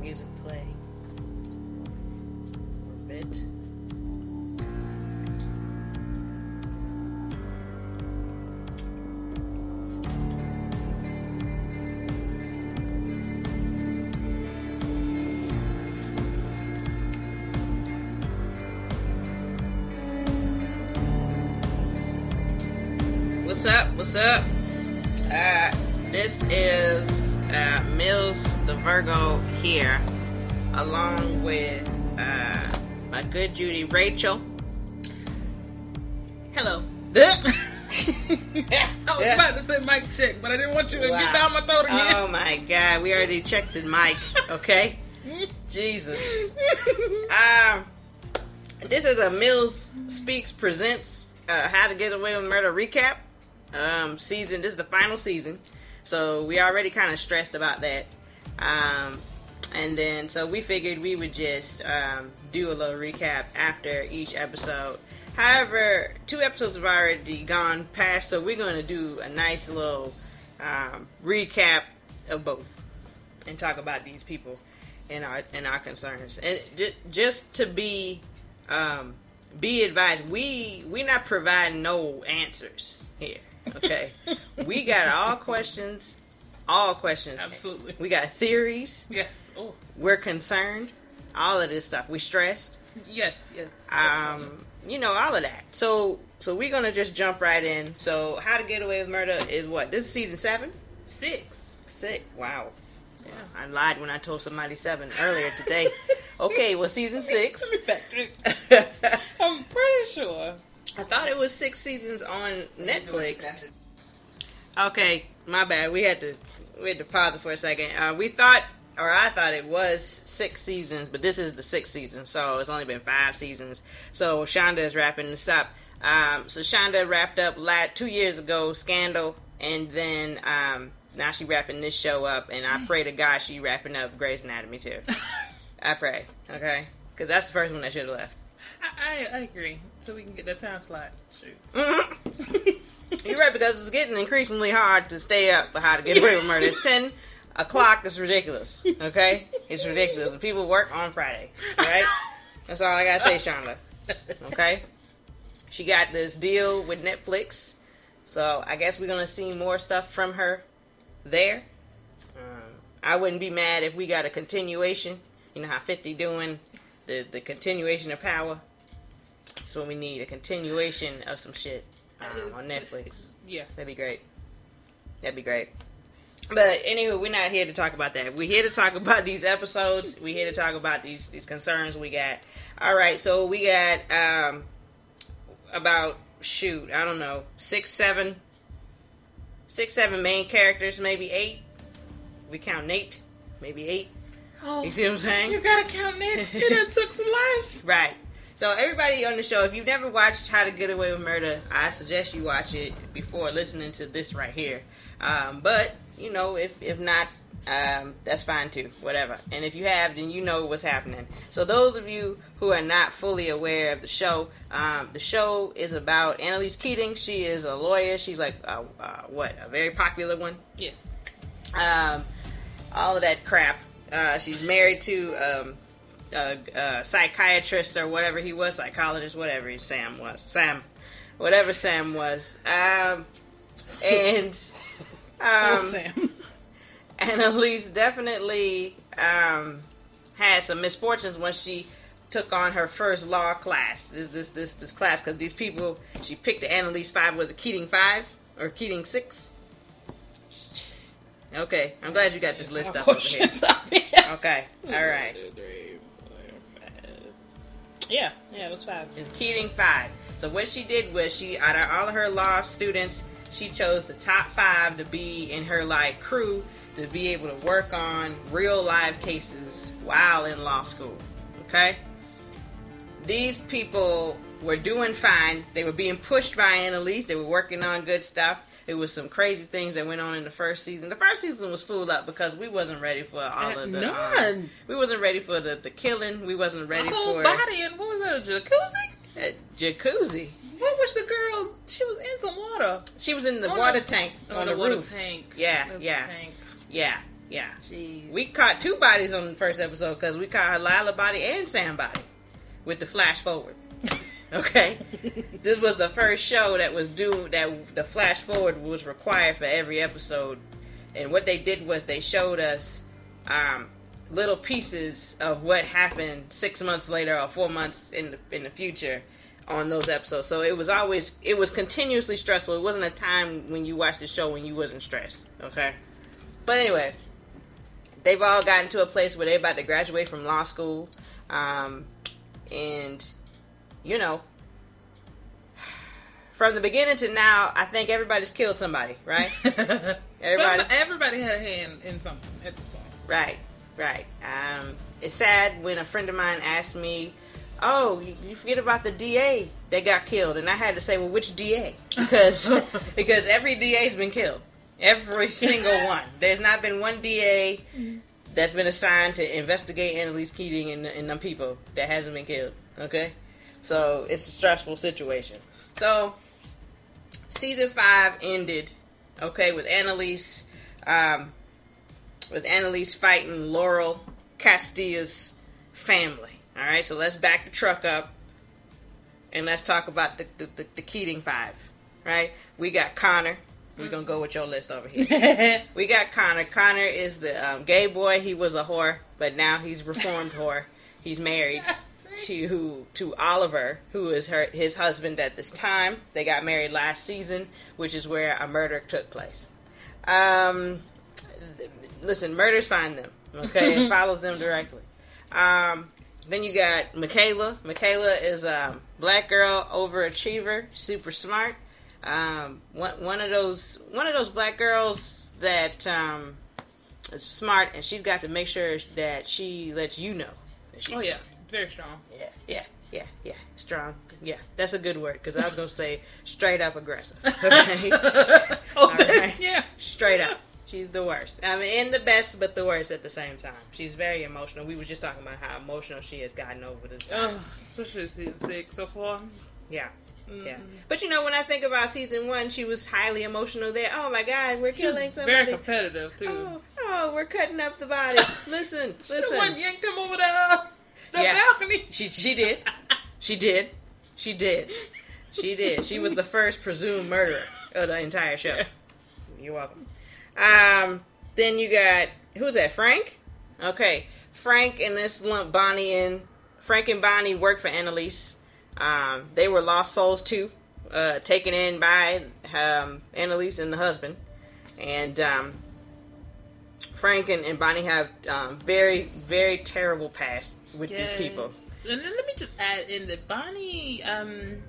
music play for a bit. What's up? What's up? Uh, this is uh, Mills the Virgo here, along with uh, my good Judy Rachel. Hello. I was about to say mic check, but I didn't want you to Wow. get down my throat again. Oh my God, we already checked the mic. Okay, Jesus. Um, this is a Mills Speaks presents uh, How to Get Away with Murder recap. Um, season. This is the final season, so we already kind of stressed about that. Um, and then so we figured we would just um, do a little recap after each episode. However, two episodes have already gone past, so we're going to do a nice little um, recap of both and talk about these people and our and our concerns. And j- just to be um, be advised, we we're not providing no answers here. Okay, we got all questions, all questions. Absolutely. We got theories. Yes. Oh. We're concerned. All of this stuff. We stressed. Yes. Yes. Um, you know all of that. So so we're gonna just jump right in. So how to get away with murder is what? This is season seven. Six. Sick. Wow. Yeah. I lied when I told somebody seven earlier today. okay, well, season six. Let me fact check. I'm pretty sure. I thought it was six seasons on Netflix. Okay, my bad. We had to we had to pause it for a second. Uh, we thought, or I thought it was six seasons, but this is the sixth season, so it's only been five seasons. So Shonda is wrapping this up. Um, so Shonda wrapped up la two years ago, Scandal, and then um, now she wrapping this show up, and I pray to God she wrapping up Grey's Anatomy too. I pray, okay, because that's the first one that should have left. I, I I agree. So we can get that time slot. Shoot. Mhm. You're right because it's getting increasingly hard to stay up for how to get away with murder. It's ten o'clock. It's ridiculous. Okay, it's ridiculous. And people work on Friday. Right, that's all I gotta say, Shonda. Okay, she got this deal with Netflix, so I guess we're gonna see more stuff from her there. Um, I wouldn't be mad if we got a continuation. You know how Fifty doing the the continuation of Power. That's what we need—a continuation of some shit um, on Netflix. Yeah. That'd be great. That'd be great. But anywho, we're not here to talk about that. We're here to talk about these episodes. We're here to talk about these these concerns we got. All right, so we got um about shoot, I don't know, six, seven, six, seven main characters, maybe eight. We count Nate, maybe eight. Oh. You see what I'm saying? You gotta count it. It took some lives. Right. So everybody on the show, if you've never watched How to Get Away with Murder, I suggest you watch it before listening to this right here. Um, but you know, if if not, um, that's fine too. Whatever. And if you have, then you know what's happening. So those of you who are not fully aware of the show, um, the show is about Annalise Keating. She is a lawyer. She's like uh, uh, what a very popular one Yes. um, all of that crap. Uh, she's married to um, a, a psychiatrist or whatever he was, psychologist, whatever he, Sam was, Sam, whatever Sam was. Um, and um, Sam. Annalise definitely um, had some misfortunes when she took on her first law class. This this this this class because these people she picked the Annalise Five was it Keating Five or Keating Six? Okay, I'm glad you got this list up over here. Questions up here. Okay, all right. Yeah, yeah, it was five. It's Keating Five. So what she did was she, out of all of her law students, she chose the top five to be in her like crew to be able to work on real live cases while in law school. Okay. These people were doing fine. They were being pushed by Annalise. They were working on good stuff. There was some crazy things that went on in the first season. The first season was full up because we wasn't ready for all Uh, of the. um, none. we wasn't ready for the, the killing. We wasn't ready A whole for body and what was that? A jacuzzi? uh, jacuzzi. What was the girl? She was in some water. She was in the On water the- tank on the the, water roof. tank. Yeah, The yeah. Tank. Yeah, Yeah. Jeez. We caught two bodies on the first episode because we caught Lila body and Sam body with the flash forward. Okay, this was the first show that was due that the flash forward was required for every episode, and what they did was they showed us um, little pieces of what happened six months later or four months in the in the future on those episodes. So it was always it was continuously stressful. It wasn't a time when you watched the show when you wasn't stressed. Okay, but anyway, they've all gotten to a place where they're about to graduate from law school, um, and you know, from the beginning to now, I think everybody's killed somebody, right? Everybody- Some- everybody had a hand in something at this point. Right, right. Um, it's sad when a friend of mine asked me, "Oh, you, you forget about the DA that got killed," and I had to say, "Well, which DA?" Because because every DA's been killed, every single one. There's not been one DA that's been assigned to investigate Annalise Keating and, and them people that hasn't been killed. Okay, so it's a stressful situation. So season five ended, okay, with Annalise. Um, with Annalise fighting Laurel Castillo's family. All right, so let's back the truck up and let's talk about the, the, the, the Keating Five. Right? We got Connor. We're going to go with your list over here. We got Connor. Connor is the um, gay boy. He was a whore, but now he's reformed whore. He's married to to Oliver, who is her his husband at this time. They got married last season, which is where a murder took place. Um, th- listen, murders find them. Okay, it follows them directly. Um, then you got Michaela. Michaela is a black girl, overachiever, super smart. Um, one one of those one of those black girls that um, is smart, and she's got to make sure that she lets you know. That she's Oh yeah, very strong. yeah, yeah, yeah, yeah. Strong. Yeah, that's a good word because I was gonna say straight up aggressive. Okay, oh, Alright. yeah. straight up. She's the worst. I mean, in the best, but the worst at the same time. She's very emotional. We was just talking about how emotional she has gotten over this. time. Oh, especially season six so far. Yeah, yeah. Mhm. But you know, when I think about season one, she was highly emotional. There. Oh my God, we're She killing very somebody. competitive too. Oh, oh, we're cutting up the body. Listen, The one listen. yanked him over the, uh, the Yeah. balcony. She she did. She did. She did. She did. She was the first presumed murderer of the entire show. Yeah. You're welcome. Um, then you got who's that? Frank. Okay, Frank and this lump Bonnie and Frank and Bonnie work for Annalise. Um, they were lost souls too, uh, taken in by um, Annalise and the husband, and um, Frank and, and Bonnie have um, very very terrible past with these people. And then let me just add in that Bonnie um,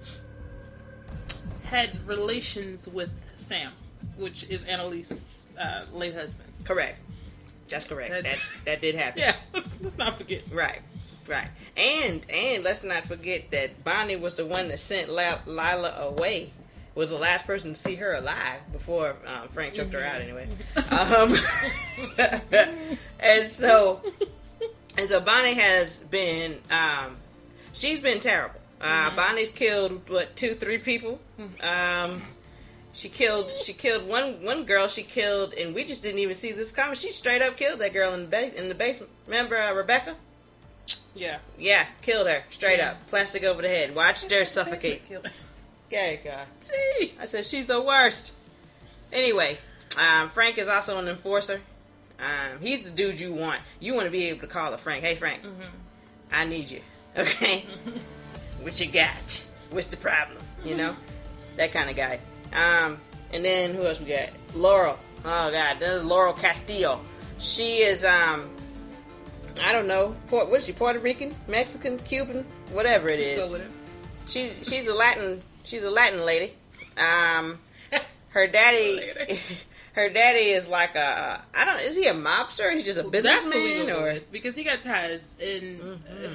had relations with Sam, which is Annalise's uh, late husband. Correct. That's correct. That- That that did happen. Yeah, let's, let's not forget. Right. Right. And and let's not forget that Bonnie was the one that sent Lila away. Was the last person to see her alive before um, Frank choked her out. Anyway. Um, and so and so Bonnie has been um, she's been terrible. Uh, Mhm. Bonnie's killed what two three people. Um, she killed she killed one one girl. She killed and we just didn't even see this coming. She straight up killed that girl in the ba- in the basement. Remember uh, Rebecca? Yeah. Yeah, killed her straight Yeah. up, plastic over the head. Watched her suffocate. Okay, God. Jeez. I said she's the worst. Anyway, um, Frank is also an enforcer. Um, he's the dude you want. You want to be able to call a Frank. Hey, Frank, Mhm. I need you. Okay, what you got? What's the problem? You know, that kind of guy. Um, and then who else we got? Laurel. Oh God, this is Laurel Castillo. She is um, I don't know. Port, what is she? Puerto Rican, Mexican, Cuban, whatever it is. go with it. She's she's a Latin she's a Latin lady. Um, her daddy her daddy is like a I don't is he a mobster? He's just a That's what we businessman or because he got ties in. uh, Mhm.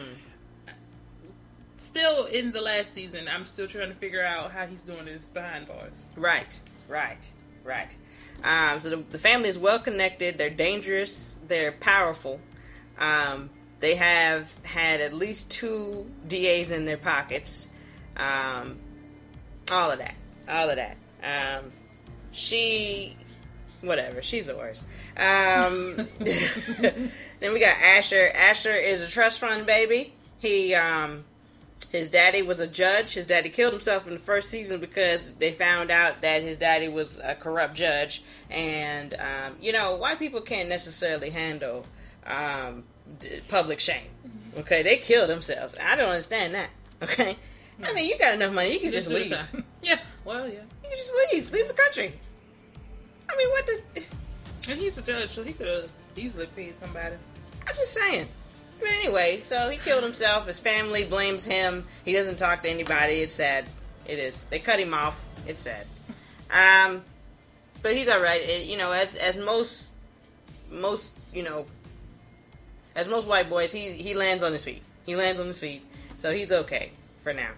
still in the last season. I'm still trying to figure out how he's doing this behind bars. right right right. Um, so the, the family is well connected. They're dangerous. They're powerful. Um, they have had at least two DAs in their pockets. Um, all of that. All of that. Um, she whatever. She's the worst. Um, then we got Asher. Asher is a trust fund baby. He um, his daddy was a judge. His daddy killed himself in the first season because they found out that his daddy was a corrupt judge. And um, you know, white people can't necessarily handle um, public shame. Okay, they kill themselves. I don't understand that. Okay, I mean, you got enough money, you can just the leave. Yeah. Well, yeah. You can just leave, leave the country. I mean, what the? And he's a judge, so he could have easily paid somebody. I'm just saying. But anyway, so he killed himself. His family blames him. He doesn't talk to anybody. It's sad. It is. They cut him off. It's sad. Um, but he's all right. It, you know, as as most most you know, as most white boys, he he lands on his feet. He lands on his feet, so he's okay for now.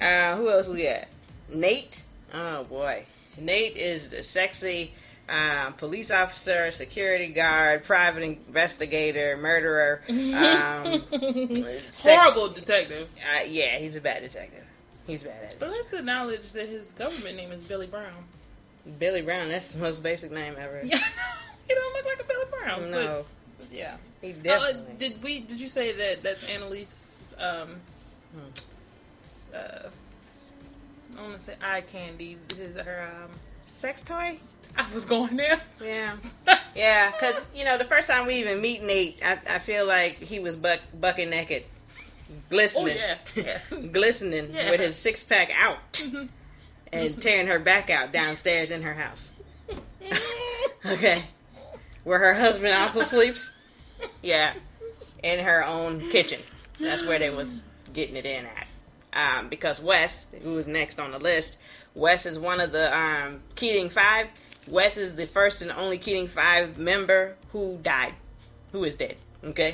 Uh, who else we got? Nate. Oh boy, Nate is the sexy um, police officer, security guard, private investigator, murderer. Um, sex- Horrible detective. Uh, yeah, he's a bad detective. He's bad at But it. let's acknowledge that his government name is Billy Brown. Billy Brown. That's the most basic name ever. Yeah. No. He don't look like a Billy Brown. No, But, yeah. he Uh, definitely. did we? Did you say that that's Annalise? Um, Hmm. Uh, I want to say eye candy. This is her? Um, Sex toy? I was going there. Yeah. Yeah, because, you know, the first time we even meet Nate, I, I feel like he was buck, bucket naked, oh glistening, yeah. yeah. glistening Yeah. with his six pack out Mhm. and tearing her back out downstairs in her house. Okay. Where her husband also sleeps. Yeah. In her own kitchen. That's where they was getting it in at. Um, because Wes, who is next on the list, Wes is one of the um, Keating Five. Wes is the first and only Keating Five member who died, who is dead. Okay.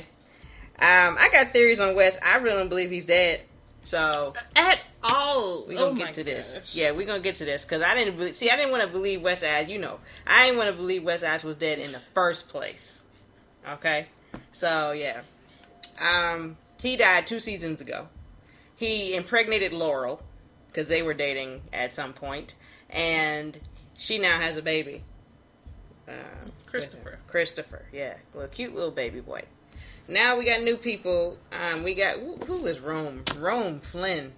Um, I got theories on Wes. I really don't believe he's dead. So At all. we oh gonna my get to this. gosh. Yeah, we're gonna get to this because I didn't believe, see. I didn't want to believe West Side. You know, I didn't want to believe West Side was dead in the first place. Okay, so yeah, um, he died two seasons ago. He impregnated Laurel because they were dating at some point, and she now has a baby. Uh, Christopher. Christopher, yeah, little cute little baby boy. Now we got new people. Um, we got who, who is Rome? Rome Flynn.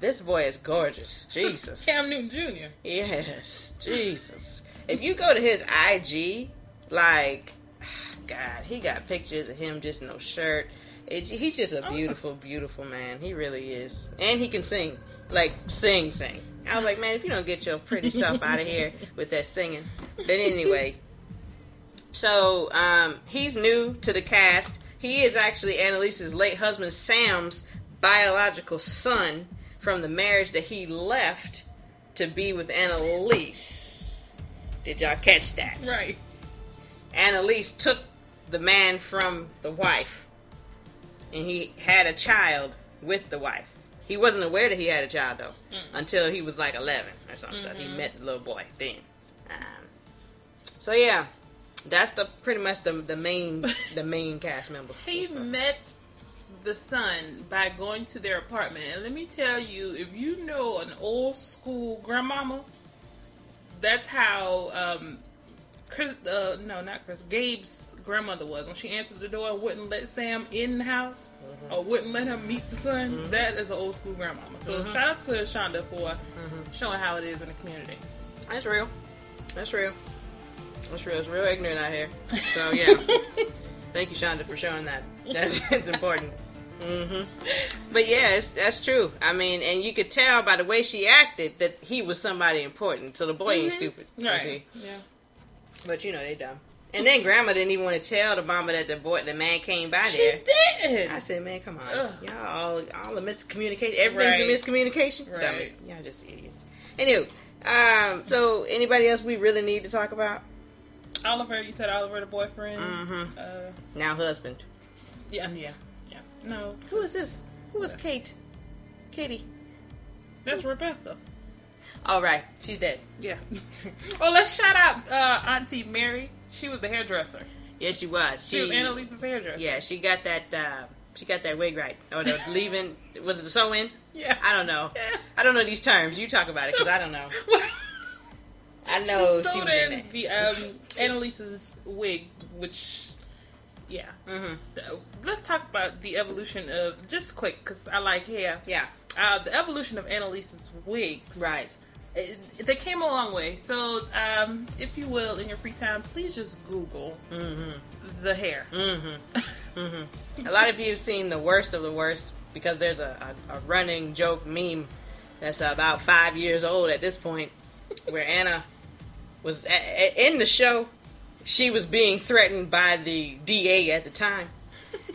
This boy is gorgeous. Jesus. Cam Newton Jr. Yes, Jesus. If you go to his IG, like, God, he got pictures of him just no shirt. It, he's just a Oh. beautiful, beautiful man. He really is, and he can sing, like sing, sing. I was like, man, if you don't get your pretty self out of here with that singing. But anyway, so um, he's new to the cast. He is actually Annalise's late husband Sam's biological son from the marriage that he left to be with Annalise. Did y'all catch that? Right. Annalise took the man from the wife, and he had a child with the wife. He wasn't aware that he had a child though Mm. until he was like eleven or something. stuff. He met the little boy then. Um, so yeah, that's the pretty much the the main the main cast members. He met the son by going to their apartment. And let me tell you, if you know an old school grandmama, that's how um Chris uh no not Chris Gabe's grandmother was when she answered the door and wouldn't let Sam in the house Mhm. or wouldn't let him meet the son. Mhm. That is an old school grandmama. So Mhm. shout out to Shonda for showing how it is in the community. That's real. That's real. That's real. It's real ignorant out here. So yeah. Thank you, Shonda, for showing that. That's it's important. hmm But yeah, it's, that's true. I mean, and you could tell by the way she acted that he was somebody important. So the boy ain't Mhm. stupid. Right. see. Yeah. But you know they dumb. And then Grandma didn't even want to tell the mama that the boy, the man came by She there. She did. I said, man, come on, Ugh. y'all all all the miscommunication. Everything's Right. a miscommunication. Right. Dumbass. Y'all just idiots. Anyway, um, so anybody else we really need to talk about? Oliver, you said Oliver the boyfriend. Mm-hmm. Uh, Now husband. yeah, yeah, yeah. No, Who is this? Who is Kate? Katie. That's Rebecca. All right, she's dead. Yeah. well, let's shout out uh, Auntie Mary. She was the hairdresser. Yes, she was. She, was Annalise's hairdresser. Yeah, she got that. Uh, she got that wig right. Or the leaving. Was it the sew in? Yeah. I don't know. Yeah. I don't know these terms. You talk about it because I don't know. I know she she was in in the um, Annalise's wig, which, yeah. Mm-hmm. Let's talk about the evolution of just quick because I like hair. Yeah. Uh, the evolution of Annalise's wigs. Right. They came a long way. So, um, if you will, in your free time, please just Google hmm the hair. hmm hmm A lot of you have seen the worst of the worst because there's a, a, a running joke meme that's about five years old at this point, where Anna was a, a- in the show. She was being threatened by the DA at the time,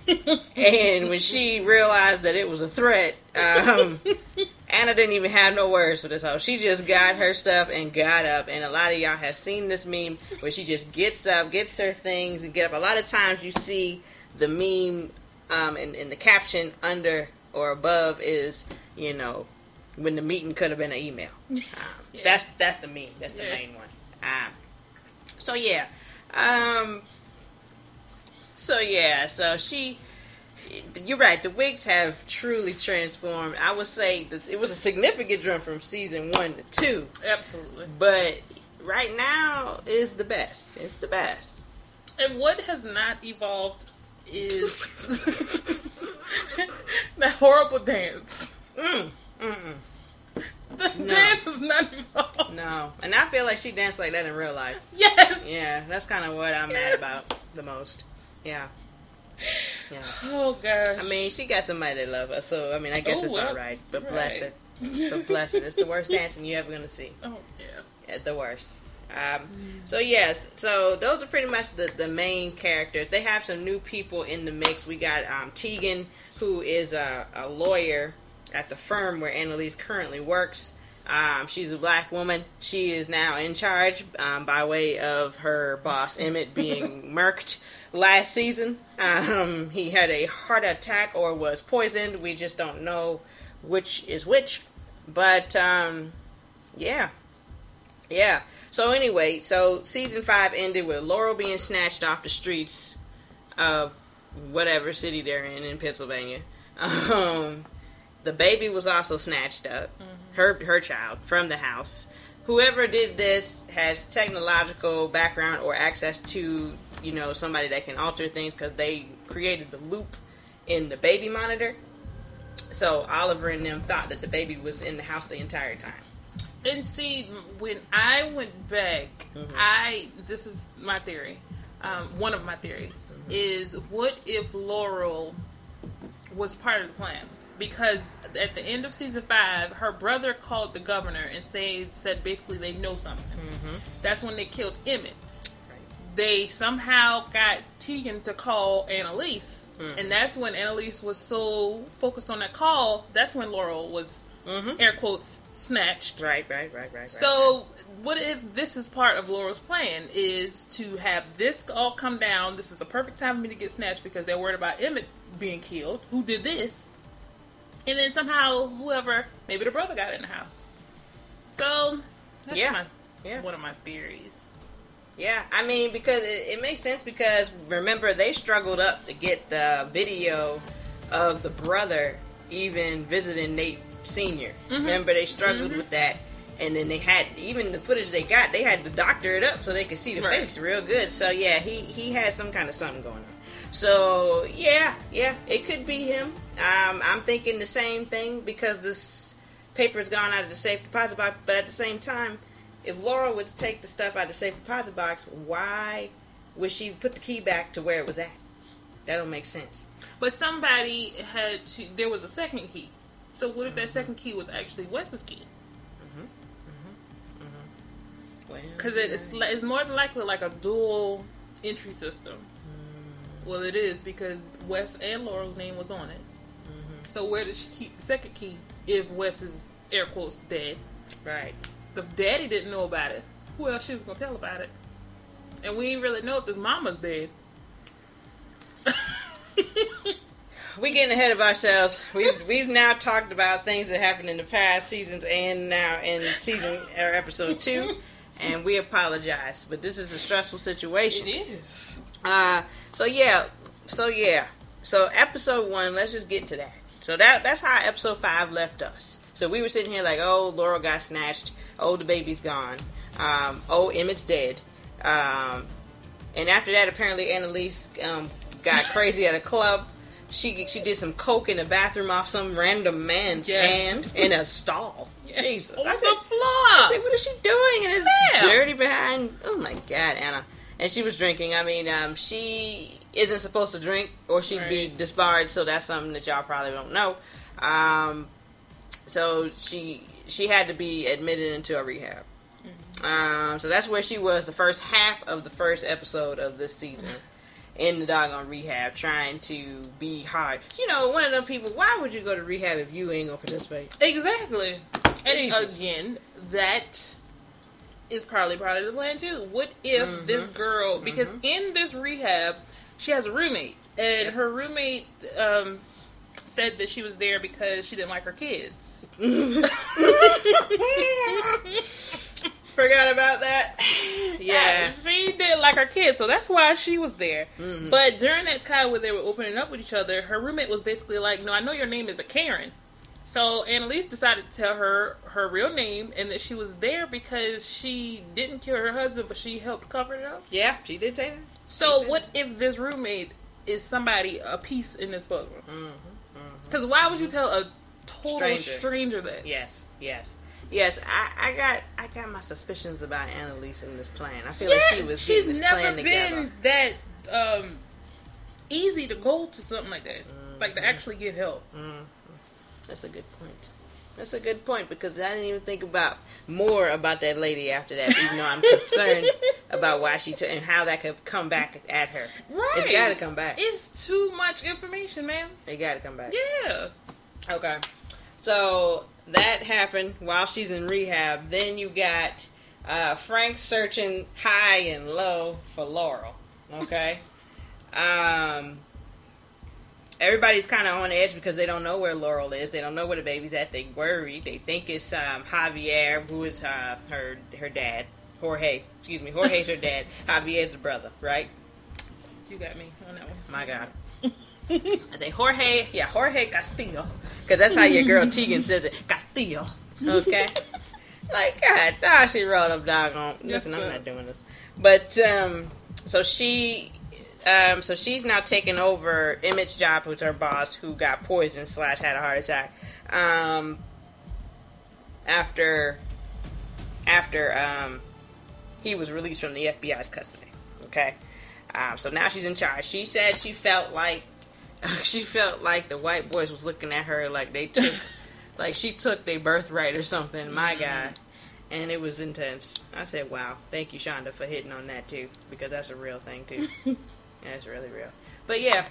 and when she realized that it was a threat, um, Anna didn't even have no words for this hoe. She just got her stuff and got up. And a lot of y'all have seen this meme where she just gets up, gets her things, and get up. A lot of times you see the meme um, and, and the caption under or above is, you know, when the meeting could have been an email. Um, Yeah. That's that's the meme. That's the Yeah. main one. Um, so yeah. Um, so yeah. So she you're right. The wigs have truly transformed. I would say this, it was a significant jump from season one to two, Absolutely. but right now is the best. It's the best. And what has not evolved is that horrible dance. Mm, mm-mm. The No. dance is not evolved. No, and I feel like she danced like that in real life. Yes. Yeah, that's kind of what I'm mad about the most. Yeah, yeah. Oh gosh. I mean, she got somebody that love her, so I mean, I guess Oh, it's well, all right. But bless it, but bless it. It's the worst dancing you ever gonna see. Oh yeah. At the worst. Um, so yes, so those are pretty much the, the main characters. They have some new people in the mix. We got um, Tegan, who is a, a lawyer at the firm where Annalise currently works. Um, she's a black woman. She is now in charge um, by way of her boss Emmett being murked last season. Um, he had a heart attack or was poisoned. We just don't know which is which. But um, yeah, yeah. So anyway, so season five ended with Laurel being snatched off the streets of whatever city they're in in Pennsylvania. The baby was also snatched up, her her child from the house. Whoever did this has technological background or access to you know somebody that can alter things because they created the loop in the baby monitor. So Oliver and them thought that the baby was in the house the entire time. And see, when I went back, Mhm. I this is my theory. Um, one of my theories Mm-hmm. is what if Laurel was part of the plan? Because at the end of season five, her brother called the governor and said said basically they know something. Mm-hmm. That's when they killed Emmett. They somehow got Tegan to call Annalise, Mhm. and that's when Annalise was so focused on that call. That's when Laurel was Mm-hmm. air quotes snatched. Right, right, right, right. right. So, what if this is part of Laurel's plan? Is to have this all come down. This is a perfect time for me to get snatched because they're worried about Emmett being killed. Who did this? And then somehow, whoever, maybe the brother got in the house. So, that's Yeah. my, Yeah. one of my theories. Yeah, I mean, because it, it makes sense because remember they struggled up to get the video of the brother even visiting Nate Senior. Mhm. Remember they struggled Mhm. with that, and then they had even the footage they got, they had to doctor it up so they could see the Right. face real good. So yeah, he he had some kind of something going on. So yeah, yeah, it could be him. Um, I'm thinking the same thing because this paper's gone out of the safe deposit box, but at the same time if Laurel would take the stuff out of the safe deposit box, why would she put the key back to where it was at? That don't make sense. But somebody had to. There was a second key. So what if Mm-hmm. that second key was actually Wes's key? Because it's it's more than likely like a dual entry system. Well, it is because Wes and Laurel's name was on it. So where did she keep the second key if Wes is air quotes dead? right. The daddy didn't know about it. Who else she was gonna tell about it? And we didn't really know if his mama's dead. We getting ahead of ourselves. We've we've now talked about things that happened in the past seasons and now in season or episode two, and we apologize. But this is a stressful situation. is. Uh, so yeah, so yeah, so episode one. Let's just get to that. So that that's how episode five left us. So we were sitting here like, oh, Laurel got snatched. Oh, the baby's gone. Um, oh, Emmett's dead. Um, and after that, apparently Annalise um, got crazy at a club. She she did some coke in the bathroom off some random man's Yes. hand in a stall. Jesus, On the said, floor. I said, what is she doing? And it's dirty behind. Oh my God, Anna. And she was drinking. I mean, um, she isn't supposed to drink, or she'd be Right. disbarred. So that's something that y'all probably don't know. Um, so she she had to be admitted into a rehab. Um, so that's where she was the first half of the first episode of this season. In the doggone rehab, trying to be hard. You know, one of them people. Why would you go to rehab if you ain't gonna participate? Exactly. And Jesus. again, that is probably part of the plan too. What if Mhm. this girl, because in this rehab, she has a roommate, and Yep. her roommate um, said that she was there because she didn't like her kids. Forgot about that. Yeah. she didn't like her kids, so that's why she was there. Mhm. But during that time where they were opening up with each other, her roommate was basically like, "No, I know your name is a Karen." So Annalise decided to tell her her real name and that she was there because she didn't kill her husband, but she helped cover it up. Yeah, she did say that. So what if this roommate is somebody a piece in this puzzle? Mm-hmm. Because why would you tell a total Stranger. stranger, that? Yes, yes, yes. I, I got I got my suspicions about Annalise in this plan. I feel Yeah, like she was she's getting this never plan been together. that um, easy to go to something like that, like to actually get help. Mm, that's a good point. That's a good point because I didn't even think about more about that lady after that. Even though I'm concerned about why she took and how that could come back at her. Right. It's got to come back. It's too much information, man. It got to come back. Yeah. Okay. So that happened while she's in rehab. Then you got uh, Frank searching high and low for Laurel. Okay. um, everybody's kind of on edge because they don't know where Laurel is. They don't know where the baby's at. They worry. They think it's um, Javier, who is uh, her her dad. Jorge, excuse me, Jorge's her dad. Javier's the brother, right? You got me on that one. My God. I think Jorge, yeah, Jorge Castillo, because that's how your girl Tegan says it, Castillo. Okay, like God, ah, she wrote up doggone. Listen, I'm not doing this, but um, so she, um, so she's now taking over Emmett's job, who's her boss, who got poisoned slash had a heart attack, um, after, after um, he was released from the FBI's custody. Okay. Um, so now she's in charge. She said she felt like she felt like the white boys was looking at her like they took like she took their birthright or something. My God. And it was intense. I said, "Wow, thank you, Shonda, for hitting on that too, because that's a real thing too. That's really real." But yeah,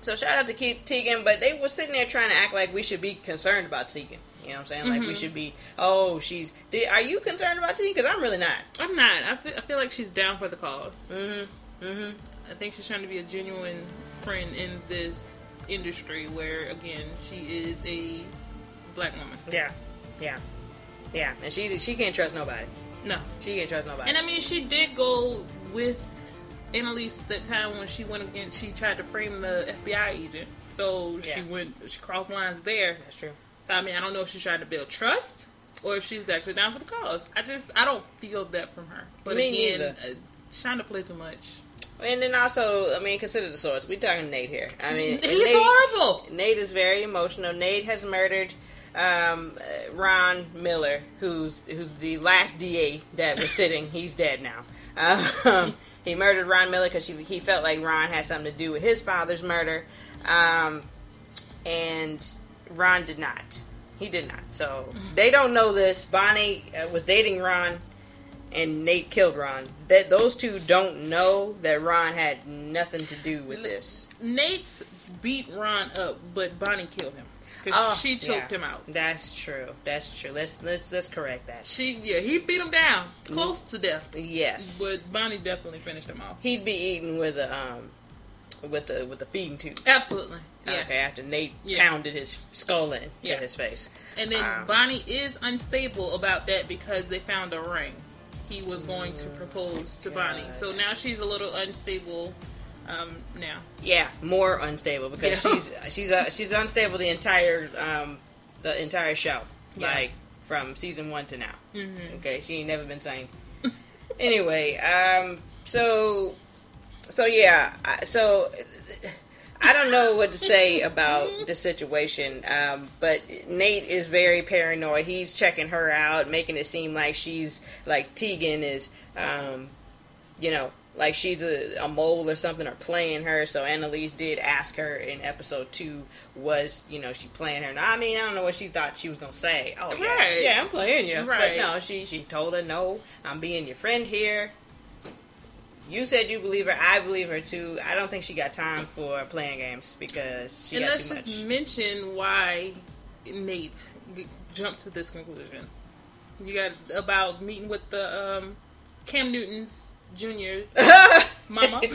so shout out to Ke- Tegan. But they were sitting there trying to act like we should be concerned about Tegan. You know what I'm saying? Like we Mhm. should be. Oh, she's. Did, are you concerned about Tegan? Because I'm really not. I'm not. I feel, I feel like she's down for the cause. Mm-hmm. Mm-hmm. I think she's trying to be a genuine friend in this industry where, again, she is a black woman. Yeah, yeah, yeah. And she she can't trust nobody. No. She can't trust nobody. And I mean, she did go with Annalise that time when she went against, she tried to frame the FBI agent. So she went, she crossed lines there. That's true. So I mean, I don't know if she's trying to build trust or if she's actually down for the cause. I just, I don't feel that from her. But Me again, neither. uh, Shonda play too much. And then also, I mean, consider the source. We're talking Nate here. I mean, he's Nate, horrible. Nate is very emotional. Nate has murdered um, uh, Ron Miller, who's who's the last DA that was sitting. He's dead now. Um, he murdered Ron Miller because he felt like Ron had something to do with his father's murder, um, and Ron did not. He did not. So they don't know this. Bonnie uh, was dating Ron, and Nate killed Ron. That those two don't know that Ron had nothing to do with this. Nate beat Ron up, but Bonnie killed him because Oh, she choked yeah. him out. That's true. That's true. Let's let's let's correct that. She, yeah, he beat him down close to death, Yes, but Bonnie definitely finished him off. he'd be eaten with a um with the with the feeding tube. Absolutely, yeah. Okay, after Nate Yeah. pounded his skull into Yeah. his face. And then Um, Bonnie is unstable about that because they found a ring. He was going to propose to Bonnie, so now she's a little unstable. Um, now, Yeah, more unstable because Yeah. she's she's uh, she's unstable the entire um the entire show. Yeah. Like from season one to now. Mm-hmm. Okay, she ain't never been sane. anyway, um, so, so yeah, so I don't know what to say about the situation, um, but Nate is very paranoid. He's checking her out, making it seem like she's like Tegan is, um, you know, like she's a, a mole or something or playing her. So Annalise did ask her in episode two, was you know she playing her? Now, I mean, I don't know what she thought she was gonna say. Oh yeah, Right. yeah, I'm playing you. But no, she she told her no, I'm being your friend here. You said you believe her. I believe her too. I don't think she got time for playing games because she and got let's too just mention why Nate jumped to this conclusion. You got about meeting with the um, Cam Newton's Jr. Mama.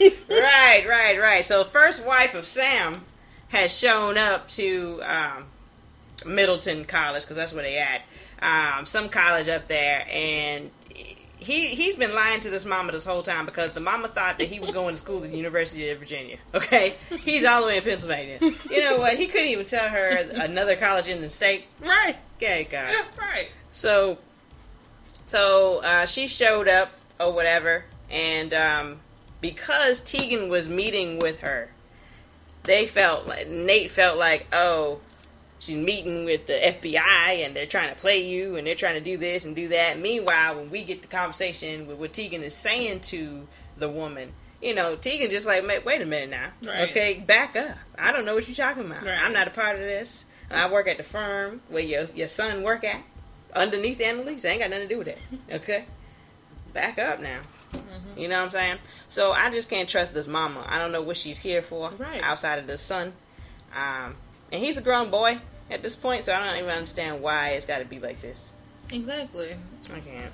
right, right, right. So, first wife of Sam has shown up to um, Middleton College because that's where they at. Um, some college up there, and he he's been lying to this mama this whole time because the mama thought that he was going to school at the University of Virginia. Okay, he's all the way in Pennsylvania. You know what? He couldn't even tell her another college in the state. right, Okay, God. right. So, so uh, she showed up or whatever, and um, because Tegan was meeting with her, they felt like Nate felt like, oh, she's meeting with the FBI and they're trying to play you and they're trying to do this and do that. Meanwhile, when we get the conversation with what Tegan is saying to the woman. You know, Tegan just like, wait a minute now. Right. Okay, back up. I don't know what you're talking about. Right. I'm not a part of this. I work at the firm where your your son work at underneath Annalise. I ain't got nothing to do with that. Okay? Back up now. Mhm. You know what I'm saying? So I just can't trust this mama. I don't know what she's here for Right. outside of the son. Um, and he's a grown boy at this point, so I don't even understand why it's got to be like this. Exactly. I can't.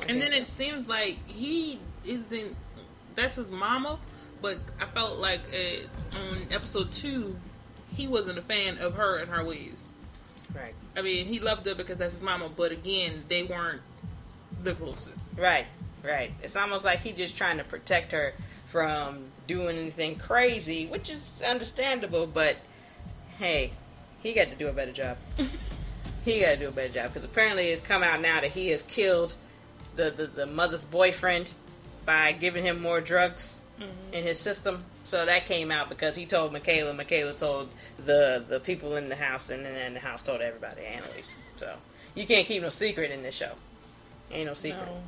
I And then can't. it seems like he isn't. That's his mama, but I felt like uh, on episode two, he wasn't a fan of her and her ways. right, I mean, he loved her because that's his mama, but again, they weren't the closest. Right, right. It's almost like he's just trying to protect her from doing anything crazy, which is understandable. But hey, he got to do a better job. he got to do a better job because apparently it's come out now that he has killed the, the, the mother's boyfriend by giving him more drugs Mhm. in his system. So that came out because he told Michaela. Michaela told the the people in the house, and then the house told everybody, Annalise. So you can't keep no secret in this show. Ain't no secret. No.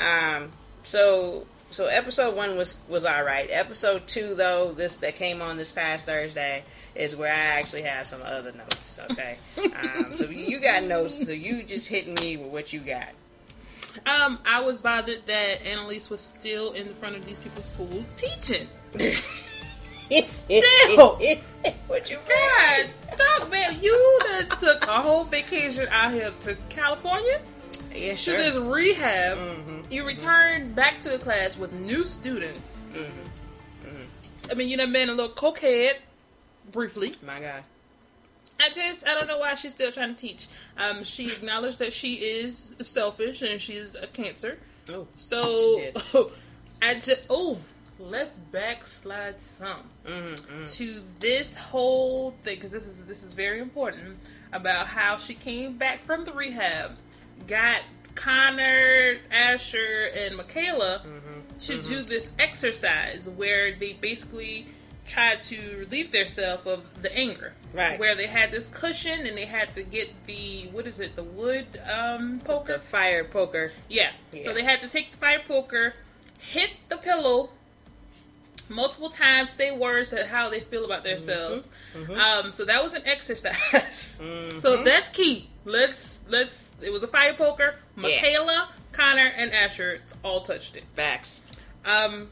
Um. So so episode one was was all right. Episode two though, this that came on this past Thursday is where I actually have some other notes. Okay. um. So you got notes. So you just hitting me with what you got. Um, I was bothered that Annalise was still in the front of these people's school teaching. Still. what you God, dog man, you took a whole vacation out here to California Yeah, to this rehab. Mhm. You returned back to the class with new students. Mhm. Mhm. I mean, you done been a little cokehead briefly. My God. I just, I don't know why she's still trying to teach. Um, she acknowledged that she is selfish and she's a cancer. Oh. So, She I just, oh, let's backslide some Mm-hmm. to this whole thing because this is this is very important about how she came back from the rehab, got Connor, Asher, and Michaela Mm-hmm. to do this exercise where they basically tried to relieve themselves of the anger. Right. Where they had this cushion and they had to get the what is it, the wood um The poker? fire poker. Yeah. Yeah. So they had to take the fire poker, hit the pillow multiple times, say words at how they feel about themselves. Mhm. Um, so that was an exercise. Mhm. So that's key. Let's let's. It was a fire poker. Yeah. Michaela, Connor, and Asher all touched it. Facts. Um,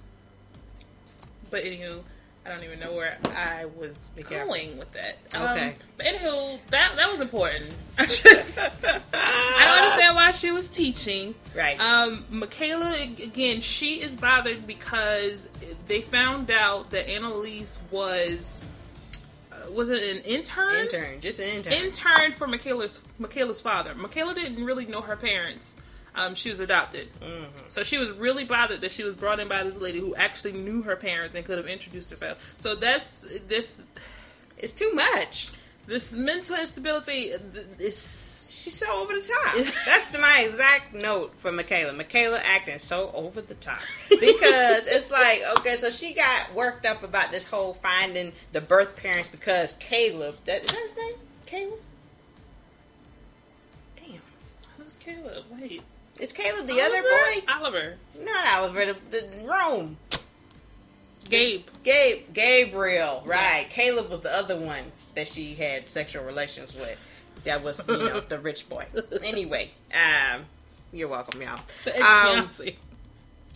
but anywho, I don't even know where I was going with that. Okay. Um, but anywho, that that was important. I just I don't understand why she was teaching. Right. Um, Michaela again, she is bothered because they found out that Annalise was was it an intern? intern. Just an intern. Intern for Michaela's Michaela's father. Michaela didn't really know her parents. Um, she was adopted. Mhm. So she was really bothered that she was brought in by this lady who actually knew her parents and could have introduced herself. So that's this It's too much. this mental instability. It's she's so over the top. That's my exact note for Michaela. Michaela acting so over the top because it's like okay, so she got worked up about this whole finding the birth parents because Caleb. That is that his name? Caleb. Damn, Who's Caleb? Wait. is Caleb the other boy? Oliver. Not Oliver. The, the Rome. Gabe. Gabe, Gabriel, right? Caleb was the other one that she had sexual relations with. That was, you know, the rich boy. Anyway, um, you're welcome, y'all. Um.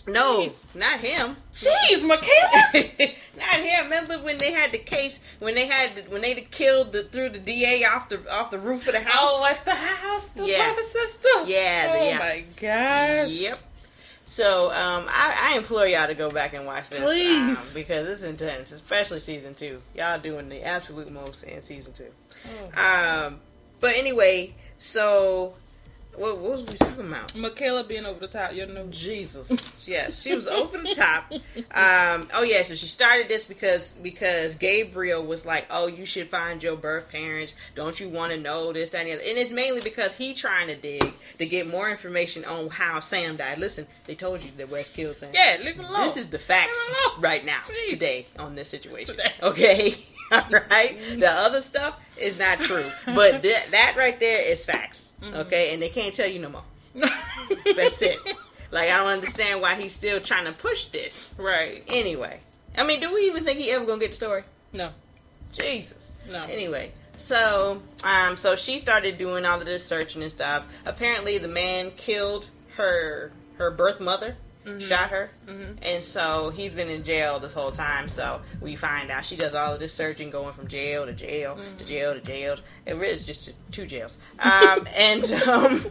No, Jeez. not him. Jeez, Michaela. not him. Remember when they had the case when they had the, when they killed the threw the DA off the off the roof of the house? Oh, at the house, the Yeah. brother sister. Yeah, Oh yeah. my gosh. Yep. So um, I, I implore y'all to go back and watch this, Please. um, because it's intense, especially season two. Y'all doing the absolute most in season two. Oh. Um, but anyway, so what, what was we talking about? Michaela being over the top, you know. Jesus, yes, she was over the top. Um, oh yeah, so she started this because because Gabriel was like, "Oh, you should find your birth parents. Don't you want to know this, that, and the other?" And it's mainly because he trying to dig to get more information on how Sam died. Listen, they told you that Wes killed Sam. Yeah, leave it alone. This is the facts Leave it alone. right now, Jeez. today, on this situation. Today. Okay? All right? The other stuff is not true. But th- that right there is facts. Mhm. Okay? And they can't tell you no more. That's it. Like, I don't understand why he's still trying to push this. Right. Anyway. I mean, do we even think he ever gonna get the story? No. Jesus. No. Anyway, so um, so she started doing all of this searching and stuff. Apparently, the man killed her her birth mother, Mhm. shot her, Mhm. and so he's been in jail this whole time. So we find out she does all of this searching, going from jail to jail to Mhm. jail to jail. It really is just two jails. Um, and um,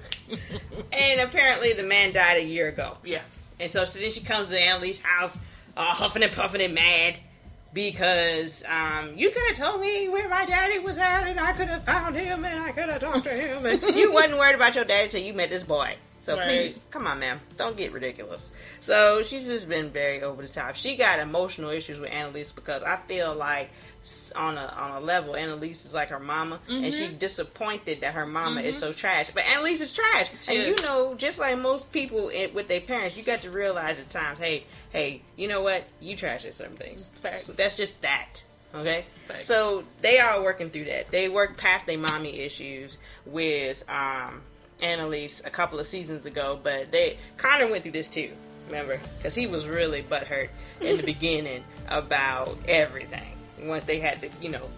and apparently, the man died a year ago. Yeah. And so, so then she comes to Annalise's house, uh, huffing and puffing and mad because um, you could have told me where my daddy was at, and I could have found him, and I could have talked to him, and you wasn't worried about your daddy till you met this boy. So Right. please, come on, ma'am, don't get ridiculous. So she's just been very over the top. She got emotional issues with Annalise because I feel like on a on a level, Annalise is like her mama, and Mhm. she disappointed that her mama is Mhm. so trash. But Annalise is trash, She and you know, just like most people in, with their parents, you got to realize at times, hey, hey, you know what? You trash at certain things. Facts. So that's just that. Okay. Facts. So they are working through that. They work past their mommy issues with um, Annalise a couple of seasons ago, but they Connor went through this too. Remember, because he was really butthurt in the beginning about everything. Once they had to, you know,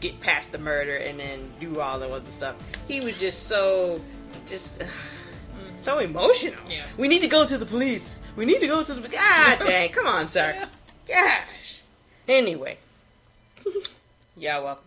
get past the murder and then do all the other stuff, he was just so, just Mhm. so emotional. Yeah. We need to go to the police. We need to go to the. God dang! Come on, sir. Gosh. Anyway, y'all welcome.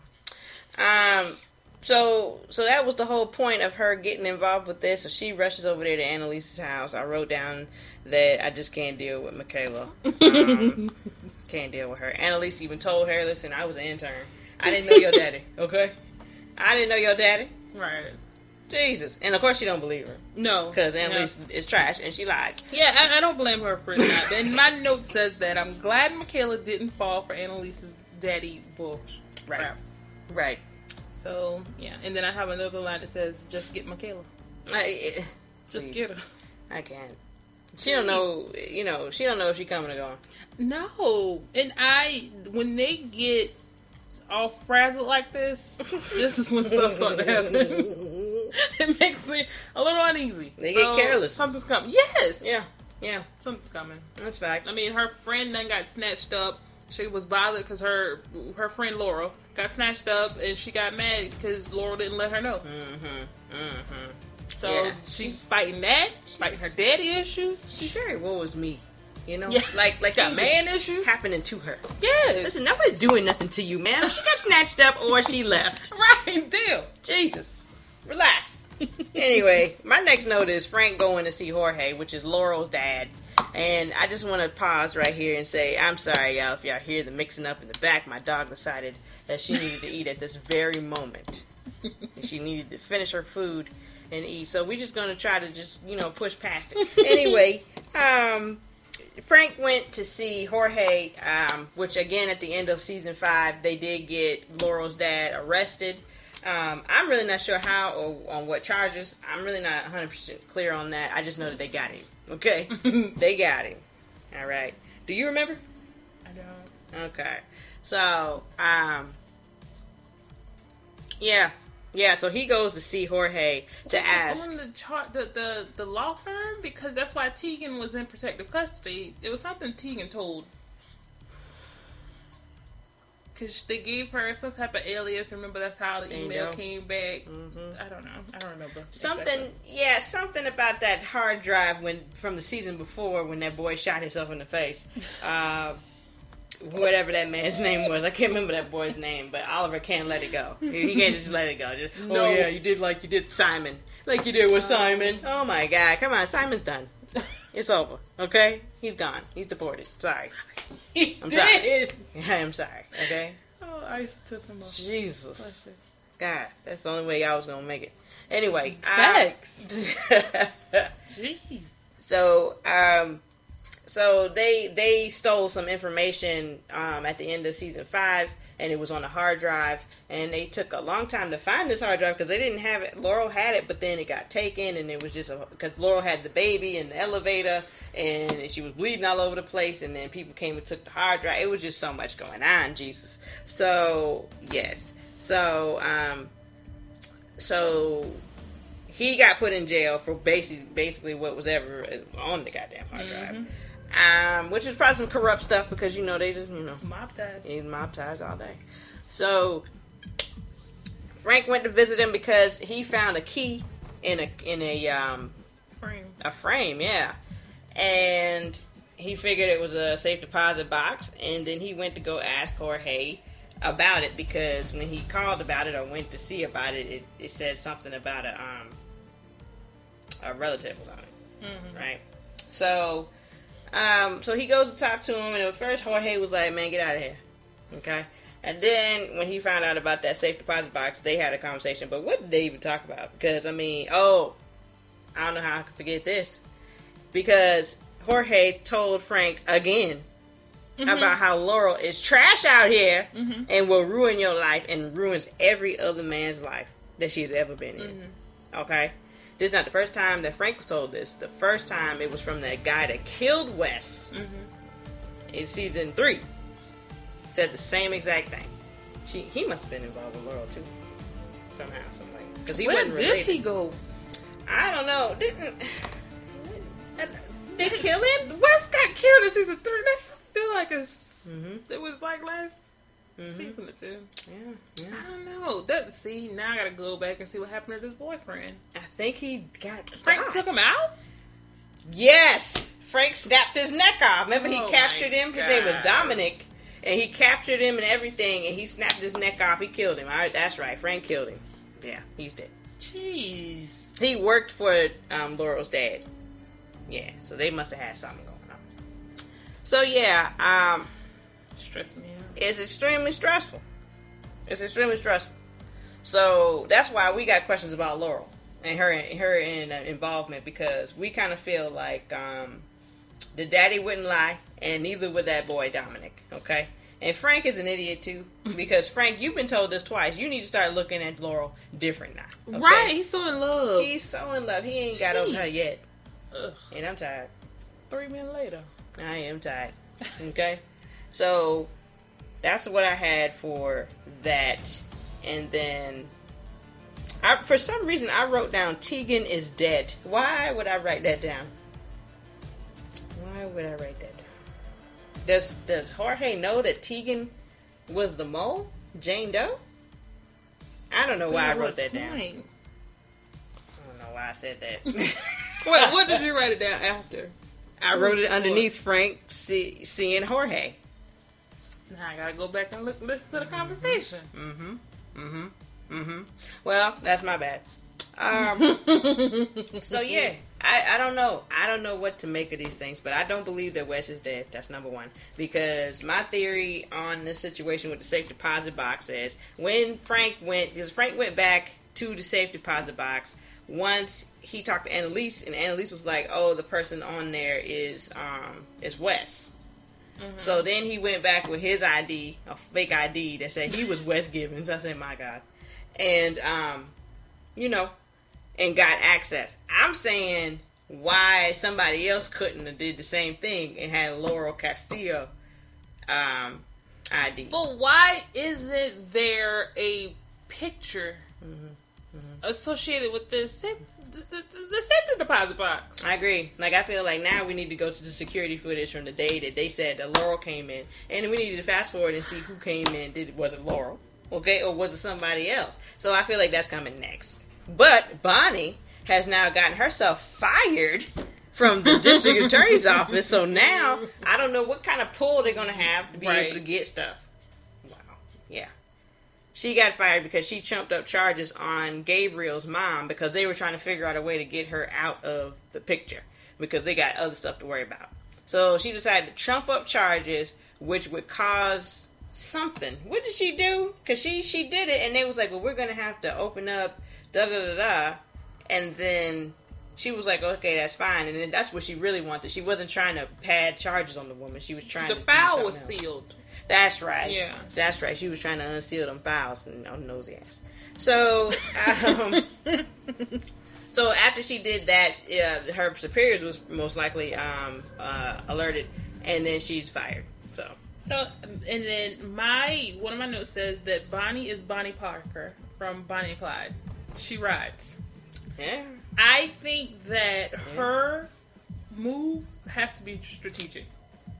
Um. So, so that was the whole point of her getting involved with this. So she rushes over there to Annalise's house. I wrote down that I just can't deal with Michaela. Um, can't deal with her. Annalise even told her, "Listen, I was an intern. I didn't know your daddy. Okay, I didn't know your daddy. right. Jesus." And of course, she don't believe her No. because no. Is trash and she lied. Yeah, I, I don't blame her for that. And my note says that I'm glad Michaela didn't fall for Annalise's daddy bullshit. Right. crap. Right. So yeah, and then I have another line that says, "Just get Michaela. I, eh, Just Please. get her." I can't. She don't know. You know. She don't know if she coming or going. No, and I when they get all frazzled like this, this is when stuff starts to happen. it makes me a little uneasy. They get careless. Something's coming. Yes, Yeah. Yeah. something's coming. That's fact. I mean, her friend then got snatched up. She was bothered because her her friend Laura got snatched up, and she got mad because Laura didn't let her know. Mm-hmm. Mm-hmm. So Yeah. she's fighting that, fighting her daddy issues. She's very woe was me. You know. Yeah. Like like got man issue happening to her. Yes, Listen, nobody's doing nothing to you, ma'am. She got snatched up or she left. right. Deal. Jesus. Relax. anyway, my next note is Frank going to see Jorge, which is Laurel's dad. And I just want to pause right here and say, I'm sorry, y'all, if y'all hear the mixing up in the back. My dog decided that she needed to eat at this very moment. she needed to finish her food and eat. So we're just going to try to just, you know, push past it. Anyway, um, Frank went to see Jorge, um, which again at the end of season five, they did get Laurel's dad arrested. Um, I'm really not sure how or on what charges. I'm really not 100% clear on that. I just know that they got him. Okay? they got him. All right. Do you remember? I don't. Okay. So, um, yeah. Yeah, so he goes to see Jorge to Was ask. on the chart the, the the law firm because that's why Tegan was in protective custody. It was something Tegan told. Cause they gave her some type of alias. Remember that's how the Bingo. email came back. Mhm. I don't know. I don't remember Something, exactly. yeah, something about that hard drive when from the season before when that boy shot himself in the face. Uh, whatever that man's name was, I can't remember that boy's name, but Oliver can't let it go. He, he can't just let it go. Just, No. Oh yeah, you did like you did Simon, like you did with Simon. Oh my God, come on, Simon's done. It's over. Okay, he's gone. He's deported. Sorry. He I'm sorry. did. I'm sorry. Okay. Oh, I took him off. Jesus. God, that's the only way I was gonna make it. Anyway, Facts. I- Jeez. So, um, so they they stole some information um, at the end of season five, and it was on a hard drive. And they took a long time to find this hard drive because they didn't have it. Laurel had it, but then it got taken, and it was just because Laurel had the baby in the elevator, and she was bleeding all over the place. And then people came and took the hard drive. It was just so much going on, Jesus. So yes, so um, so he got put in jail for basically basically what was ever on the goddamn hard drive. Mhm. Um, which is probably some corrupt stuff because you know they just you know Mob ties. mob ties all day. So Frank went to visit him because he found a key in a in a um Frame. a frame, yeah. And he figured it was a safe deposit box, and then he went to go ask Jorge about it because when he called about it or went to see about it, it, it said something about a um a relative was on it, Mhm. right? So, um, so he goes to talk to him, and at first Jorge was like, "Man, get out of here," okay. And then when he found out about that safe deposit box, they had a conversation. But what did they even talk about? Because I mean, oh, I don't know how I could forget this. Because Jorge told Frank again Mhm. about how Laurel is trash out here Mhm. and will ruin your life and ruins every other man's life that she's ever been in. Mhm. Okay? This is not the first time that Frank was told this. The first time it was from that guy that killed Wes Mhm. in season three. Said the same exact thing. She he must have been involved with Laurel too. Somehow, some way. Because he Where wasn't did related. he go? I don't know. Didn't they kill him? Wes got killed in season three. That's I feel like it's Mm-hmm. it was like last Mhm. season two. Yeah, yeah. I don't know. That see now I gotta go back and see what happened to this boyfriend. I think he got Frank died. took him out. Yes, Frank snapped his neck off. Remember, he Oh captured him. His name was Dominic, and he captured him and everything. And he snapped his neck off. He killed him. All right, that's right. Frank killed him. Yeah, he's dead. Jeez. He worked for um, Laurel's dad. Yeah, so they must have had something going on. So yeah, um, Stress me out. it's extremely stressful. It's extremely stressful. So that's why we got questions about Laurel and her her in, uh, involvement because we kind of feel like um, the daddy wouldn't lie, and neither would that boy Dominic. Okay, and Frank is an idiot too because Frank, you've been told this twice. You need to start looking at Laurel different now. okay? Right, he's so in love. He's so in love. He ain't got over her yet, Ugh. and I'm tired. Three minutes later. I am tired. Okay, so that's what I had for that, and then I, for some reason I wrote down Tegan is dead. Why would I write that down? Why would I write that down? Does Does Jorge know that Tegan was the mole, Jane Doe? I don't know why I wrote that down. I don't know why I said that. Wait, what did you write it down after? I wrote it underneath Frank see, seeing Jorge. Now I gotta go back and look, listen to the conversation. Mm-hmm. Mm-hmm. Mm-hmm. Well, that's my bad. Um, so yeah, I, I don't know. I don't know what to make of these things, but I don't believe that Wes is dead. That's number one. Because my theory on this situation with the safe deposit box is when Frank went, because Frank went back to the safe deposit box once he talked to Annalise, and Annalise was like, "Oh, the person on there is um is Wes." Mhm. So then he went back with his ID, a fake ID that said he was Wes Gibbins. I said, my God. and um, you know, and got access. I'm saying why somebody else couldn't have did the same thing and had Laurel Castillo um, ID. But why isn't there a picture Mm-hmm. associated with this? sa- the, the, the safety deposit box? I agree. Like I feel like now we need to go to the security footage from the day that they said that Laurel came in, and we need to fast forward and see who came in. Did it was it Laurel? Okay, or was it somebody else? So I feel like that's coming next. But Bonnie has now gotten herself fired from the district attorney's office. So now I don't know what kind of pull they're gonna have to be Right. able to get stuff. She got fired because she chumped up charges on Gabriel's mom because they were trying to figure out a way to get her out of the picture because they got other stuff to worry about. So she decided to trump up charges, which would cause something. What did she do? Because she she did it, and they was like, "Well, we're gonna have to open up da da da da," and then she was like, "Okay, that's fine." And then that's what she really wanted. She wasn't trying to pad charges on the woman. She was trying The to file was else. sealed. That's right. Yeah. That's right. She was trying to unseal them files and on nosy ass. So, um, so after she did that, uh, her superiors was most likely um, uh, alerted, and then she's fired. So, So, and then my one of my notes says that Bonnie is Bonnie Parker from Bonnie and Clyde. She rides. yeah, I think that her move has to be strategic.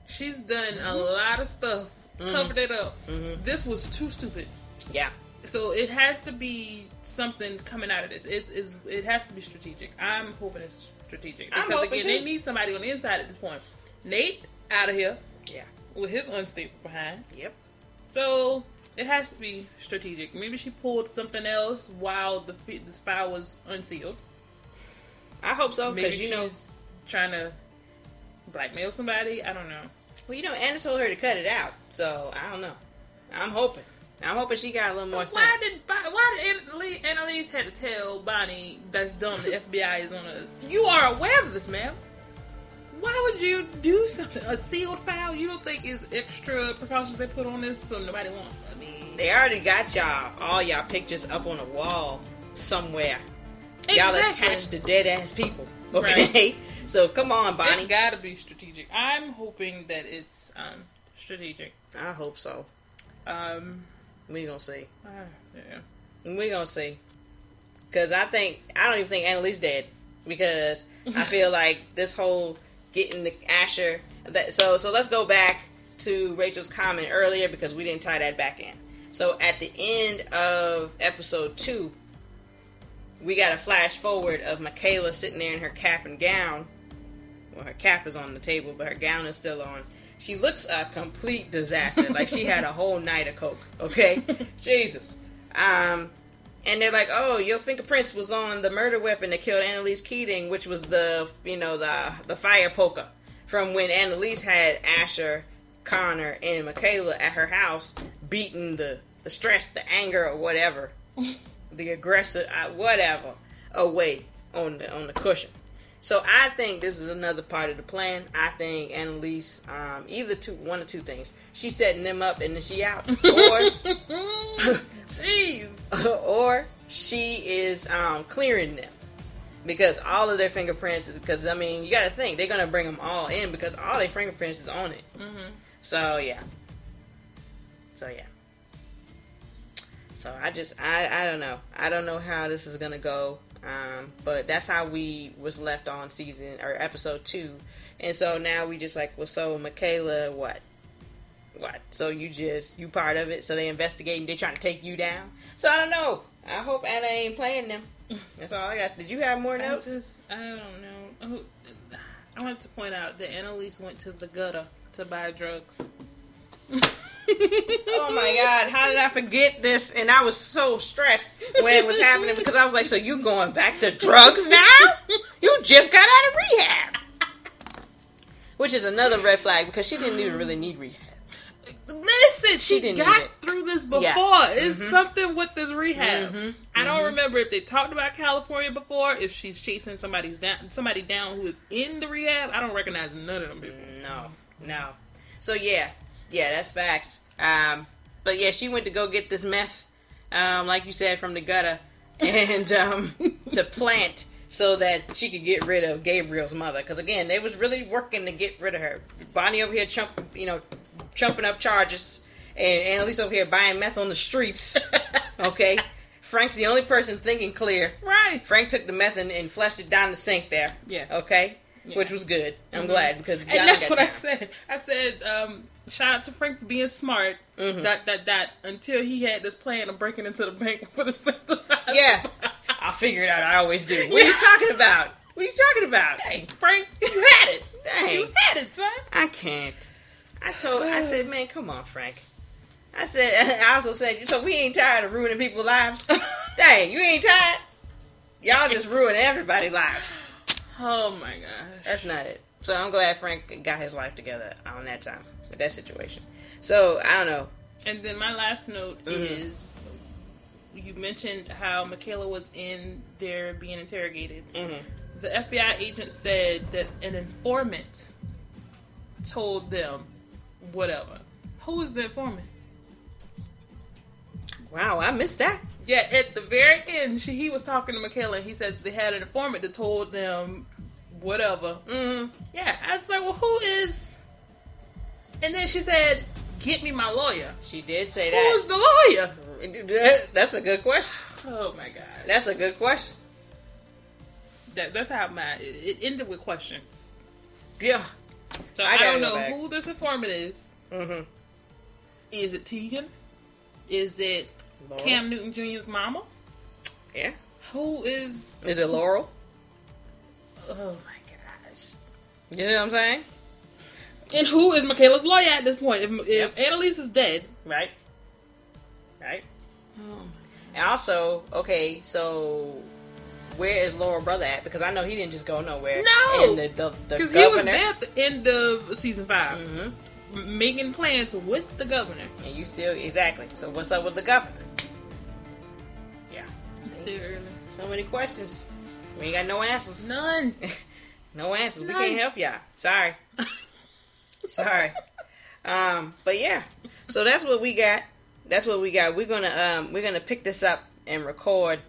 She's done a lot of stuff, Mhm. covered it up. Mhm. This was too stupid. yeah, So it has to be something coming out of this. It's, it's, it has to be strategic. I'm hoping it's strategic because again, they need somebody on the inside at this point. Nate out of here yeah, with his unstable behind. yep. So it has to be strategic. Maybe she pulled something else while the this file was unsealed. I hope so Maybe because you she's know, trying to blackmail somebody. I don't know. well, you know, Anna told her to cut it out. So I don't know. I'm hoping. I'm hoping she got a little more sense. Why did why did Annalise, had to tell Bonnie that's dumb? The FBI is on a. You are aware of this, ma'am. Why would you do something? A sealed file? You don't think is extra precautions they put on this so nobody wants? I mean, They already got y'all, all y'all pictures up on a wall somewhere. Y'all attached to dead ass people. Okay? So come on, Bonnie. It gotta be strategic. I'm hoping that it's um, strategic. I hope so. Um, We gonna see. uh, yeah. We gonna see. Cause I think I don't even think Annalise dead because I feel like this whole getting the Asher. That, so so let's go back to Rachel's comment earlier because we didn't tie that back in. So at the end of episode two, we got a flash forward of Michaela sitting there in her cap and gown. Well, her cap is on the table, but her gown is still on. She looks a complete disaster. like she had a whole night of coke. Okay, Jesus. Um, and they're like, "Oh, your fingerprints was on the murder weapon that killed Annalise Keating, which was the you know the the fire poker from when Annalise had Asher, Connor, and Michaela at her house, beating the the stress, the anger, or whatever, the aggressive, uh, whatever, away on the on the cushion." So I think this is another part of the plan. I think Annalise, um, either two, one or two things. She's setting them up and then she out, or Jeez. or she is um, clearing them because all of their fingerprints is because I mean you got to think they're gonna bring them all in because all their fingerprints is on it. hmm So yeah. So yeah. So I just I I don't know I don't know how this is gonna go. Um, but that's how we was left on season or episode two, and so now we just like well so Michaela what? What? So you just you part of it? So they investigating they trying to take you down? So I don't know. I hope Anna ain't playing them. That's all I got. Did you have more I notes? just, I don't know. Oh, I wanted to point out that Annalise went to the gutter to buy drugs. Oh my god, how did I forget this? And I was so stressed when it was happening because I was like, so you going back to drugs now? You just got out of rehab. Which is another red flag because she didn't even really need rehab. Listen, she, didn't got through this before. Yeah. It's Mhm. something with this rehab. Mhm. I don't Mhm. remember if they talked about California before. If she's chasing somebody's down, somebody down who is in the rehab. I don't recognize none of them people. No, no. So yeah, yeah, that's facts. Um, but yeah, she went to go get this meth um, like you said, from the gutter, and um, to plant so that she could get rid of Gabriel's mother. Because again, they was really working to get rid of her. Bonnie over here, chump, you know, chumping up charges, and Annalise over here buying meth on the streets. Okay, Frank's the only person thinking clear. right. Frank took the meth and, and flushed it down the sink there. Yeah. Okay, Yeah. which was good. I'm Mhm. glad because And that's what I said. I said, um, shout out to Frank for being smart. Mhm. Dot dot dot. Until he had this plan of breaking into the bank for the centralized. Yeah. I'll figure it out. I always do. What are you talking about? What are you talking about? Dang, Frank, you had it. Dang. You had it, son. I can't. I told. I said, man, come on, Frank. I said. I also said, so we ain't tired of ruining people's lives. Dang, you ain't tired. Y'all just ruin everybody's lives. Oh my gosh. That's not it. So I'm glad Frank got his life together on that time with that situation. So I don't know. And then my last note Mhm. is you mentioned how Michaela was in there being interrogated. hmm The FBI agent said that an informant told them whatever. Who is the informant? Wow, I missed that. Yeah, at the very end, she, he was talking to Michaela. And he said they had an informant that told them whatever. hmm Yeah, I was like, well, who is? And then she said, "Get me my lawyer." She did say that. Who's the lawyer? That's a good question. Oh my god, That's a good question. that, that's how my it, ended with questions. Yeah. So I I, don't know back. who this informant is. hmm Is it Tegan? Is it Cam Newton Jr.'s mama? Yeah. Who is? Is it Laurel? Oh my gosh! You know what I'm saying? And who is Michaela's lawyer at this point? If, if Yep. Annalise is dead, Right. Right. oh And also, okay, so where is Laurel brother at? Because I know he didn't just go nowhere. No! And the the, the because he was there at the end of season 5 hmm making plans with the governor. And you still exactly. So what's up with the governor? Yeah. Still early. So many questions. We ain't got no answers. None. no answers. We can't help y'all. Sorry. Sorry. Um, but yeah. So that's what we got. That's what we got. We're gonna um we're gonna pick this up and record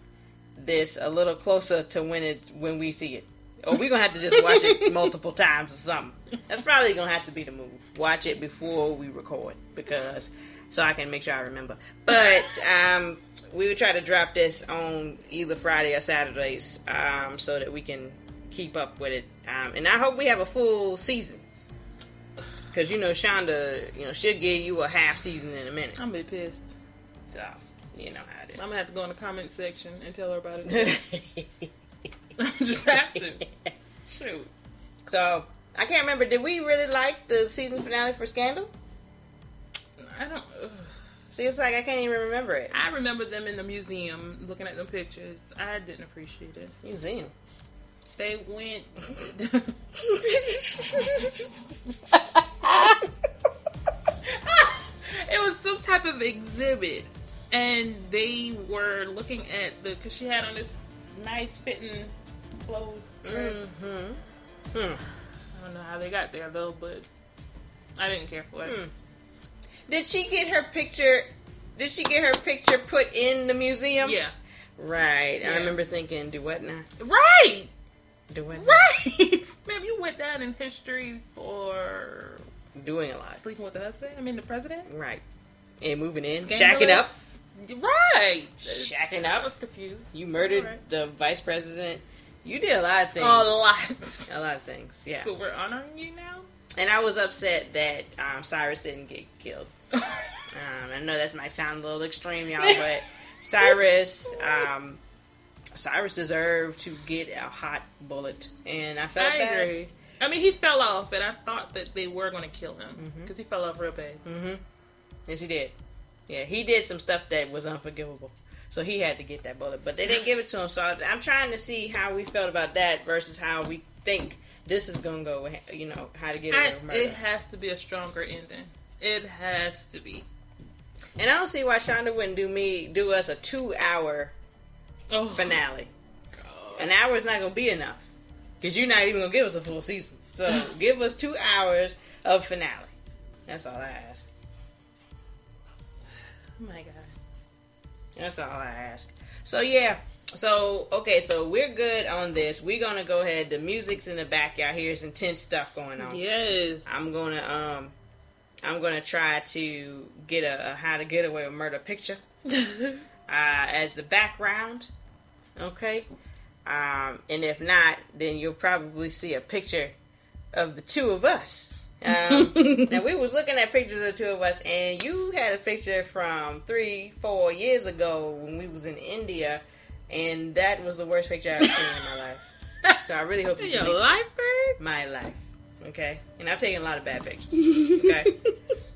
this a little closer to when it when we see it. Or we're gonna have to just watch it multiple times or something. That's probably gonna have to be the move. Watch it before we record because so I can make sure I remember. But um we would try to drop this on either Friday or Saturdays, um, so that we can keep up with it. Um, and I hope we have a full season. Cause you know Shonda, you know she'll give you a half season in a minute. I'm gonna be pissed. So you know how it is. I'm gonna have to go in the comment section and tell her about it. I just have to. Shoot. So I can't remember. Did we really like the season finale for Scandal? I don't. ugh. See, it's like I can't even remember it. I remember them in the museum looking at them pictures. I didn't appreciate it. Museum. They went. it was some type of exhibit, and they were looking at the because she had on this nice fitting clothes dress. mm-hmm. Hmm. I don't know how they got there though, but I didn't care for it. Hmm. Did she get her picture? Did she get her picture put in the museum? Yeah, Right. I remember thinking, do what now? right, Do what now? right. Ma'am, you went down in history for Doing a lot. sleeping with the husband. I mean, the president. Right. And moving in, shacking up. Right. Shacking up. I was confused. You murdered Alright. the vice president. You did a lot of things. A lot. A lot of things. Yeah. So we're honoring you now. And I was upset that um, Cyrus didn't get killed. Um, I know that might sound a little extreme, y'all, but Cyrus, um, Cyrus deserved to get a hot bullet, and I felt I bad. agree. I mean, he fell off, and I thought that they were going to kill him because he fell off real bad. Mm-hmm. Yes, he did. Yeah, he did some stuff that was unforgivable, so he had to get that bullet, but they didn't give it to him. So I'm trying to see how we felt about that versus how we think this is gonna go. You know, how to get I, rid of murder. it has to be a stronger ending. It has to be. And I don't see why Shonda wouldn't do me do us a two hour Oh, finale. God. An hour is not gonna be enough because you're not even gonna give us a full season. So give us two hours of finale. That's all I ask. Oh my God. That's all I ask. So yeah. So okay, so we're good on this. We're gonna go ahead. The music's in the back. Y'all hear some intense stuff going on. Yes. I'm gonna um, I'm gonna try to get a, a how to get away with murder picture uh, as the background. Okay. Um, and if not, then you'll probably see a picture of the two of us. Um, now we was looking at pictures of the two of us, and you had a picture from three, four years ago when we was in India, and that was the worst picture I've ever seen in my life. So I really hope you Your life, bird? my life. Okay, and I've taken a lot of bad pictures. Okay,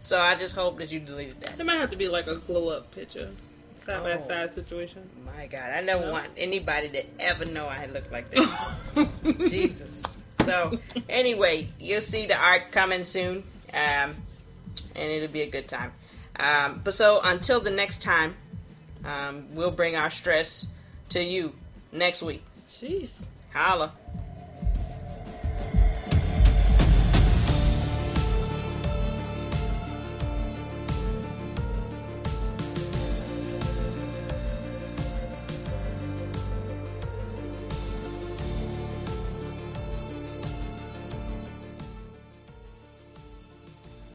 so I just hope that you deleted that. It might have to be like a glow up picture. Side by Oh. side situation. My God, I never No. want anybody to ever know I look like that. Jesus. So anyway, you'll see the art coming soon, um, and it'll be a good time. Um, but so until the next time, um, we'll bring our stress to you next week. Jeez. Holla.